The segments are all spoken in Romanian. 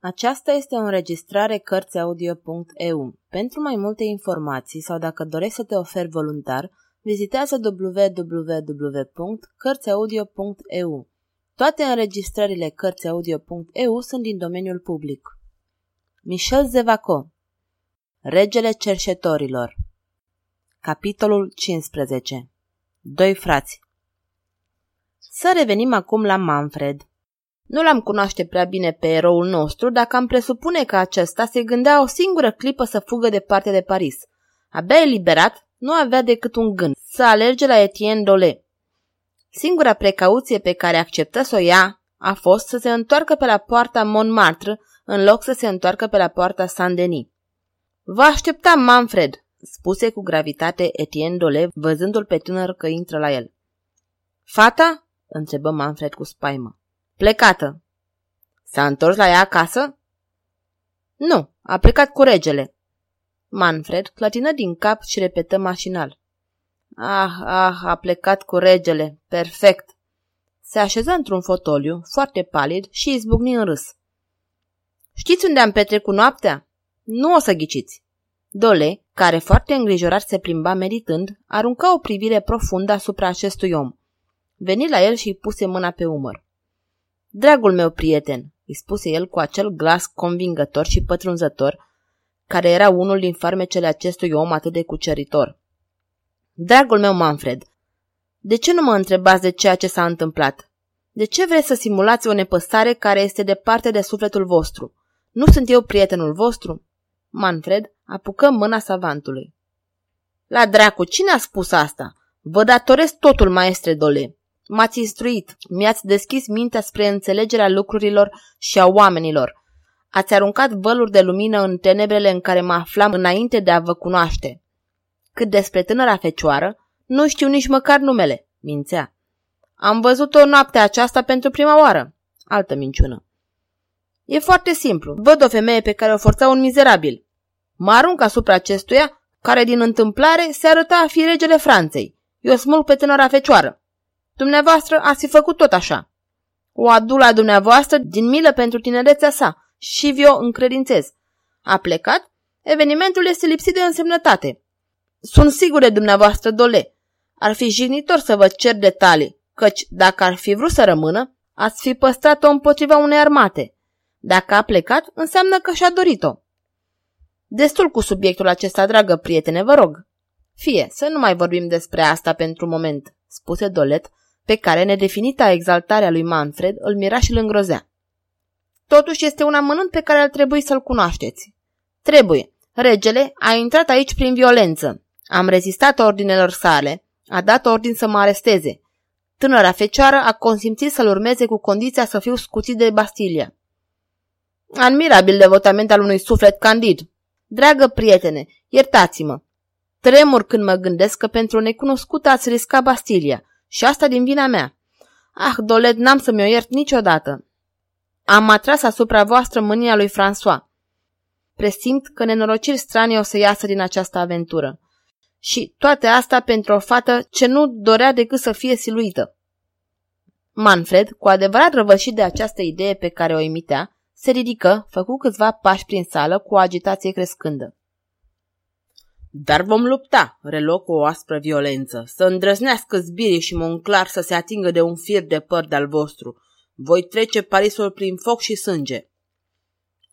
Aceasta este o înregistrare Cărțiaudio.eu. Pentru mai multe informații sau dacă dorești să te oferi voluntar, vizitează www.cărțiaudio.eu. Toate înregistrările Cărțiaudio.eu sunt din domeniul public. Michel Zevaco Regele cerșetorilor Capitolul 15 Doi frați Să revenim acum la Manfred. Nu l-am cunoaște prea bine pe eroul nostru, dacă am presupune că acesta se gândea o singură clipă să fugă departe de Paris. Abia eliberat, nu avea decât un gând, să alerge la Etienne Dole. Singura precauție pe care acceptă să o ia a fost să se întoarcă pe la poarta Montmartre în loc să se întoarcă pe la poarta Saint-Denis. Vă aștepta, Manfred, spuse cu gravitate Etienne Dole, văzându-l pe tânăr că intră la el. Fata? întrebă Manfred cu spaimă. Plecată. S-a întors la ea acasă? Nu, a plecat cu regele. Manfred clătină din cap și repetă mașinal. Ah, ah, a plecat cu regele. Perfect. Se așeză într-un fotoliu, foarte palid, și izbucni în râs. Știți unde am petrecut noaptea? Nu o să ghiciți. Dole, care foarte îngrijorat se plimba meditând, arunca o privire profundă asupra acestui om. Veni la el și îi puse mâna pe umăr. Dragul meu prieten, îi spuse el cu acel glas convingător și pătrunzător, care era unul din farmecele acestui om atât de cuceritor. Dragul meu Manfred, de ce nu mă întrebați de ceea ce s-a întâmplat? De ce vreți să simulați o nepăsare care este departe de sufletul vostru? Nu sunt eu prietenul vostru? Manfred apucă mâna savantului. La dracu, cine a spus asta? Vă datoresc totul, maestre Dole. M-ați instruit, mi-ați deschis mintea spre înțelegerea lucrurilor și a oamenilor. Ați aruncat văluri de lumină în tenebrele în care mă aflam înainte de a vă cunoaște. Cât despre tânăra fecioară, nu știu nici măcar numele, mințea. Am văzut-o noaptea aceasta pentru prima oară. Altă minciună. E foarte simplu. Văd o femeie pe care o forța un mizerabil. Mă arunc asupra acestuia, care din întâmplare se arăta a fi regele Franței. Eu smulg pe tânăra fecioară. Dumneavoastră ați fi făcut tot așa. O adu la dumneavoastră din milă pentru tinerețea sa și vi-o încredințez. A plecat, evenimentul este lipsit de însemnătate. Sunt sigur de dumneavoastră, dole. Ar fi jignitor să vă cer detalii, căci dacă ar fi vrut să rămână, ați fi păstrat-o împotriva unei armate. Dacă a plecat, înseamnă că și-a dorit-o. Destul cu subiectul acesta, dragă prietene, vă rog. Fie, să nu mai vorbim despre asta pentru moment, spuse Dolet, pe care nedefinita exaltarea lui Manfred îl mira și îl îngrozea. Totuși este un amănunt pe care ar trebui să-l cunoașteți. Trebuie. Regele a intrat aici prin violență. Am rezistat ordinelor sale. A dat ordin să mă aresteze. Tânăra fecioară a consimțit să-l urmeze cu condiția să fiu scuțit de Bastilia. Admirabil devotament al unui suflet candid. Dragă prietene, iertați-mă. Tremur când mă gândesc că pentru o necunoscută ați riscat Bastilia și asta din vina mea. Ah, Dolet, n-am să mi-o iert niciodată. Am atras asupra voastră mânia lui François. Presimt că nenorociri stranii o să iasă din această aventură. Și toate asta pentru o fată ce nu dorea decât să fie siluită. Manfred, cu adevărat răvășit de această idee pe care o emitea, se ridică, făcu câțiva pași prin sală cu o agitație crescândă. Dar vom lupta, reluă cu o aspră violență, să îndrăznească zbirii și Monclar să se atingă de un fir de păr de-al vostru. Voi trece Parisul prin foc și sânge.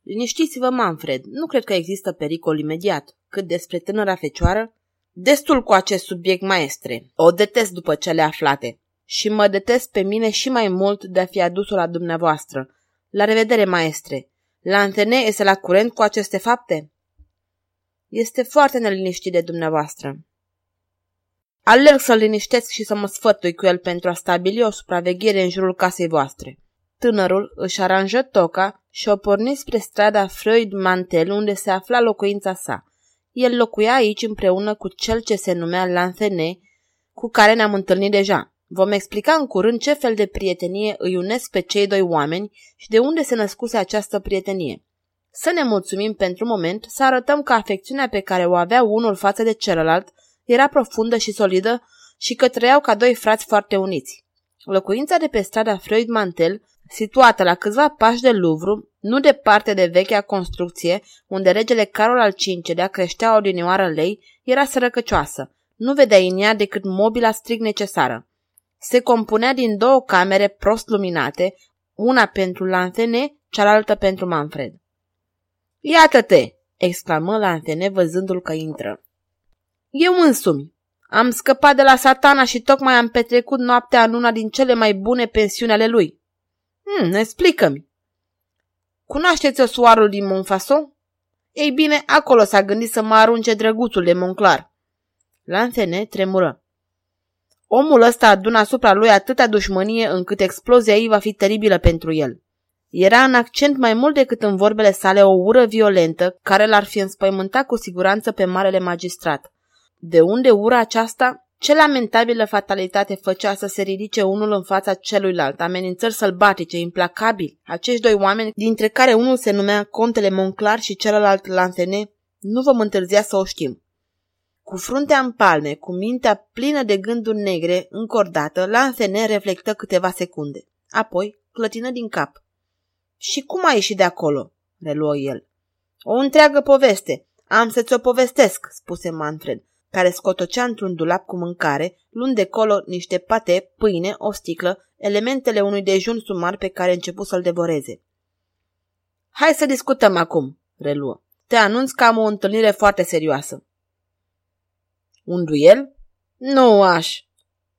Liniștiți-vă, Manfred, nu cred că există pericol imediat. Cât despre tânăra fecioară, destul cu acest subiect, maestre. O detest după cele aflate. Și mă detest pe mine și mai mult de a fi adus-o la dumneavoastră. La revedere, maestre. Lantene este la curent cu aceste fapte? Este foarte neliniștit de dumneavoastră. Alerg să-l liniștesc și să mă sfătui cu el pentru a stabili o supraveghere în jurul casei voastre. Tânărul își aranjă toca și o porni spre strada Freud Mantel, unde se afla locuința sa. El locuia aici împreună cu cel ce se numea Lanthene, cu care ne-am întâlnit deja. Vom explica în curând ce fel de prietenie îi unesc pe cei doi oameni și de unde se născuse această prietenie. Să ne mulțumim pentru moment, să arătăm că afecțiunea pe care o avea unul față de celălalt era profundă și solidă și că trăiau ca doi frați foarte uniți. Locuința de pe strada Freud Mantel situată la câțiva pași de Louvre, nu departe de vechea construcție, unde regele Carol al V-lea creștea odinioară lei, era sărăcăcioasă. Nu vedea în ea decât mobila strict necesară. Se compunea din două camere prost luminate, una pentru Lanthene, cealaltă pentru Manfred. Iată-te!" exclamă Lanthene văzându-l că intră. Eu însumi. Am scăpat de la satana și tocmai am petrecut noaptea în una din cele mai bune pensiuni ale lui. Hmm, explică-mi. Cunoașteți osoarul din Monfason? Ei bine, acolo s-a gândit să mă arunce drăguțul de Monclar. Lanthene tremură. Omul ăsta adună asupra lui atâta dușmănie încât explozia ei va fi teribilă pentru el. Era în accent mai mult decât în vorbele sale o ură violentă care l-ar fi înspăimântat cu siguranță pe marele magistrat. De unde ura aceasta? Ce lamentabilă fatalitate făcea să se ridice unul în fața celuilalt, amenințări sălbatice, implacabili, acești doi oameni, dintre care unul se numea Contele Monclar și celălalt Lantene, nu vom întârzia să o știm. Cu fruntea în palme, cu mintea plină de gânduri negre, încordată, Lantene reflectă câteva secunde. Apoi clătină din cap. Și cum a ieșit de acolo?" reluă el. O întreagă poveste. Am să ți-o povestesc," spuse Manfred care scotocea într-un dulap cu mâncare, luând de colo niște pate, pâine, o sticlă, elementele unui dejun sumar pe care început să-l devoreze. Hai să discutăm acum, reluă. Te anunț că am o întâlnire foarte serioasă. Un duel? Nu aș.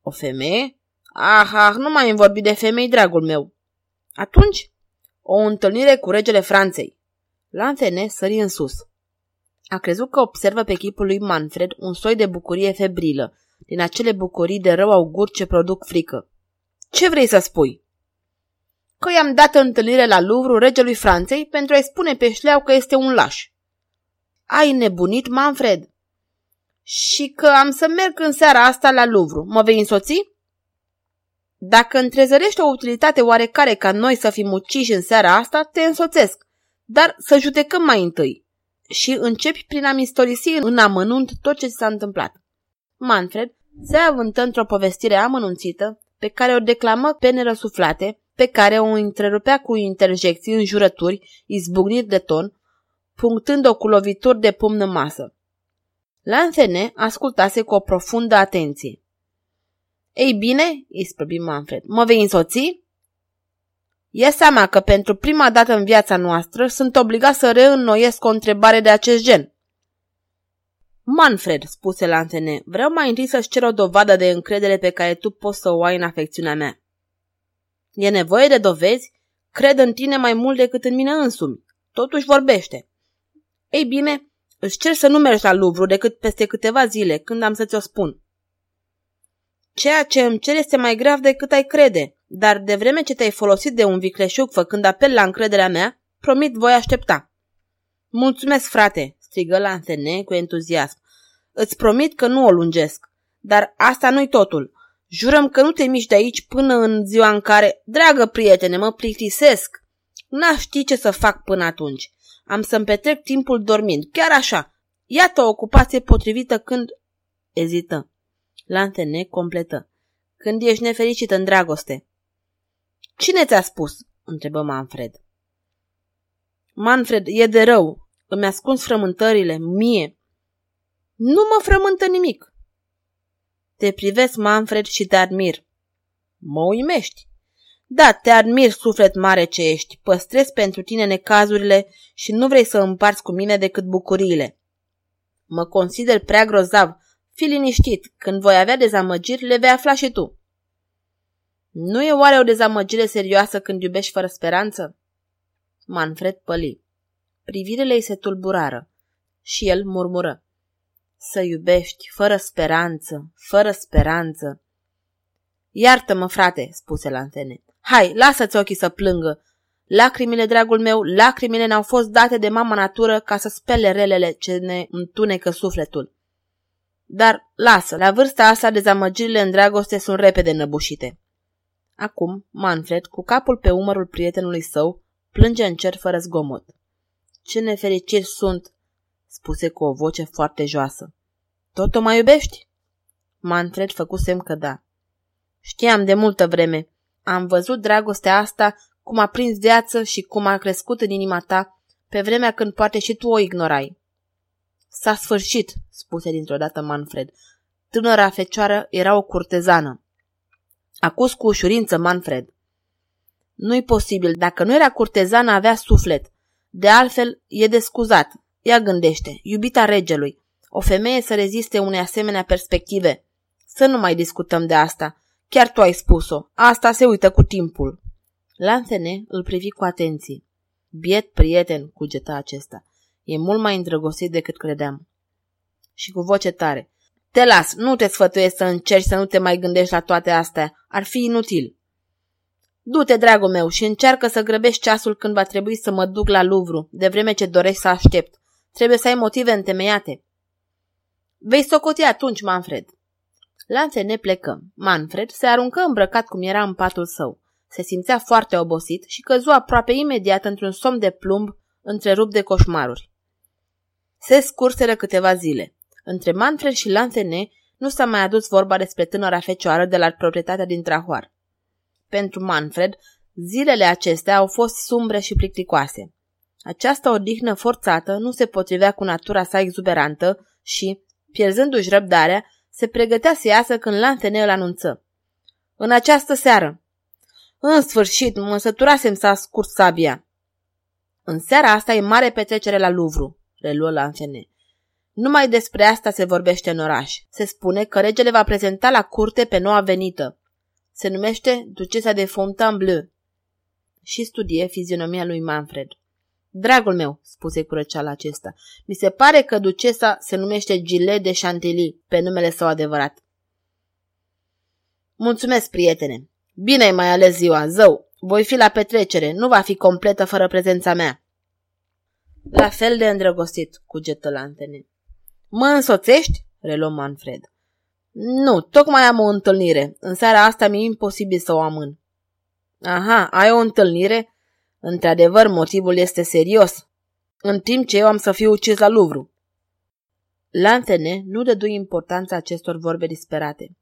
O femeie? Ah, ah, nu mai îmi vorbi de femei, dragul meu. Atunci, o întâlnire cu regele Franței. Lanțene sări în sus. A crezut că observă pe chipul lui Manfred un soi de bucurie febrilă, din acele bucurii de rău augur ce produc frică. Ce vrei să spui? Că i-am dat întâlnire la Louvre regelui Franței pentru a-i spune pe șleau că este un laș. Ai nebunit, Manfred? Și că am să merg în seara asta la Louvre. Mă vei însoți? Dacă întrezărești o utilitate oarecare ca noi să fim uciși în seara asta, te însoțesc. Dar să judecăm mai întâi și începi prin a-mi istorisi în amănunt tot ce s-a întâmplat. Manfred se avântă într-o povestire amănunțită pe care o declamă pe nerăsuflate, pe care o întrerupea cu interjecții în jurături, izbucniri de ton, punctând-o cu lovituri de pumn în masă. Lanthene ascultase cu o profundă atenție. Ei bine, îi spăbi Manfred, mă vei însoți? Ia seama că pentru prima dată în viața noastră sunt obligat să reînnoiesc o întrebare de acest gen. Manfred, spuse Lantene, vreau mai întâi să-ți cer o dovadă de încredere pe care tu poți să o ai în afecțiunea mea. E nevoie de dovezi? Cred în tine mai mult decât în mine însumi. Totuși vorbește. Ei bine, îți cer să nu mergi la Louvre decât peste câteva zile, când am să ți-o spun. Ceea ce îmi cer este mai grav decât ai crede. Dar de vreme ce te-ai folosit de un vicleșug făcând apel la încrederea mea, promit voi aștepta. Mulțumesc, frate, strigă Lantene cu entuziasm. Îți promit că nu o lungesc. Dar asta nu-i totul. Jurăm că nu te miști de aici până în ziua în care, dragă prietene, mă plictisesc. N-aș ști ce să fac până atunci. Am să-mi petrec timpul dormind, chiar așa. Iată o ocupație potrivită când... Ezită. Lantene completă. Când ești nefericit în dragoste. Cine ți-a spus?" întrebă Manfred. Manfred, e de rău. Îmi ascunzi frământările, mie. Nu mă frământă nimic. Te privesc, Manfred, și te admir. Mă uimești. Da, te admir, suflet mare ce ești. Păstrez pentru tine necazurile și nu vrei să împarți cu mine decât bucuriile. Mă consider prea grozav. Fii liniștit. Când voi avea dezamăgiri, le vei afla și tu. Nu e oare o dezamăgire serioasă când iubești fără speranță? Manfred păli. Privirile îi se tulburară și el murmură. Să iubești fără speranță, fără speranță. Iartă-mă, frate, spuse Lantene. Hai, lasă-ți ochii să plângă. Lacrimile, dragul meu, lacrimile ne-au fost date de mama natură ca să spele relele ce ne întunecă sufletul. Dar lasă, la vârsta asta dezamăgirile în dragoste sunt repede năbușite. Acum, Manfred, cu capul pe umărul prietenului său, plânge în cer fără zgomot. Ce nefericiri sunt, spuse cu o voce foarte joasă. Tot o mai iubești? Manfred făcu semn că da. Știam de multă vreme. Am văzut dragostea asta cum a prins viață și cum a crescut în inima ta, pe vremea când poate și tu o ignorai. S-a sfârșit, spuse dintr-o dată Manfred. Tânăra fecioară era o curtezană. Acuz cu ușurință, Manfred. Nu-i posibil, dacă nu era curtezană, avea suflet. De altfel, e de scuzat. Ea gândește, iubita regelui. O femeie să reziste unei asemenea perspective. Să nu mai discutăm de asta. Chiar tu ai spus-o. Asta se uită cu timpul. Lanthene îl privi cu atenție. Biet prieten, cugeta acesta. E mult mai îndrăgostit decât credeam. Și cu voce tare. Te las, nu te sfătuiesc să încerci să nu te mai gândești la toate astea. Ar fi inutil. Du-te, dragul meu, și încearcă să grăbești ceasul când va trebui să mă duc la Luvru, de vreme ce dorești să aștept. Trebuie să ai motive întemeiate. Vei socoti atunci, Manfred. Lanțe ne plecă. Manfred se aruncă îmbrăcat cum era în patul său. Se simțea foarte obosit și căzu aproape imediat într-un somn de plumb întrerupt de coșmaruri. Se scurseră câteva zile. Între Manfred și Lanțene nu s-a mai adus vorba despre tânăra fecioară de la proprietatea din Trahoar. Pentru Manfred, zilele acestea au fost sumbre și plicticoase. Această odihnă forțată nu se potrivea cu natura sa exuberantă și, pierzându-și răbdarea, se pregătea să iasă când Lantene îl anunță. În această seară. În sfârșit, mă săturasem să ascurt sabia. În seara asta e mare petrecere la Luvru, reluă Lantene. Numai despre asta se vorbește în oraș. Se spune că regele va prezenta la curte pe noua venită. Se numește Ducesa de Fontainebleau. Și studie fizionomia lui Manfred. Dragul meu, spuse cu răceala acesta, mi se pare că ducesa se numește Gilet de Chantilly, pe numele său adevărat. Mulțumesc, prietene. Bine ai mai ales ziua, zău. Voi fi la petrecere, nu va fi completă fără prezența mea. La fel de îndrăgostit, cugetă Lantene. Mă însoțești? reluă Manfred. Nu, tocmai am o întâlnire. În seara asta mi-e imposibil să o amân. Aha, ai o întâlnire? Într-adevăr, motivul este serios, în timp ce eu am să fiu ucis la Luvru. Lantene nu dădu importanța acestor vorbe disperate.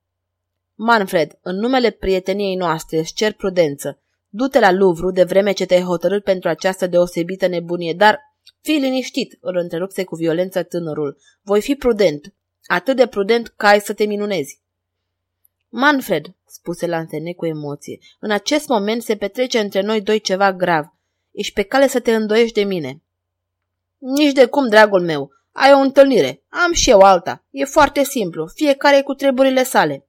Manfred, în numele prieteniei noastre, îți cer prudență. Du-te la Luvru de vreme ce te-ai hotărât pentru această deosebită nebunie, dar fii liniștit, îl întrerupse cu violență tânărul. Voi fi prudent, atât de prudent ca ai să te minunezi. Manfred, spuse Lantene cu emoție, în acest moment se petrece între noi doi ceva grav. Ești pe cale să te îndoiești de mine. Nici de cum, dragul meu. Ai o întâlnire. Am și eu alta. E foarte simplu. Fiecare cu treburile sale.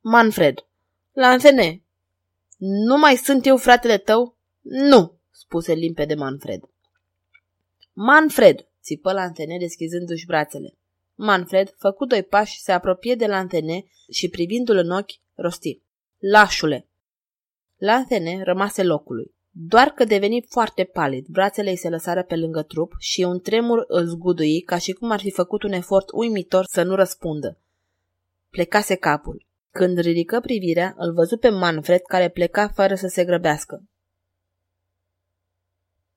Manfred. Lantene. Nu mai sunt eu fratele tău? Nu, spuse limpede Manfred. Manfred, țipă Lantene deschizându-și brațele. Manfred făcu doi pași, se apropie de Lantene și privindu-l în ochi, rosti. Lașule! Lantene rămase locului. Doar că deveni foarte palid, brațele îi se lăsară pe lângă trup și un tremur îl zgudui ca și cum ar fi făcut un efort uimitor să nu răspundă. Plecase capul. Când ridică privirea, îl văzu pe Manfred care pleca fără să se grăbească.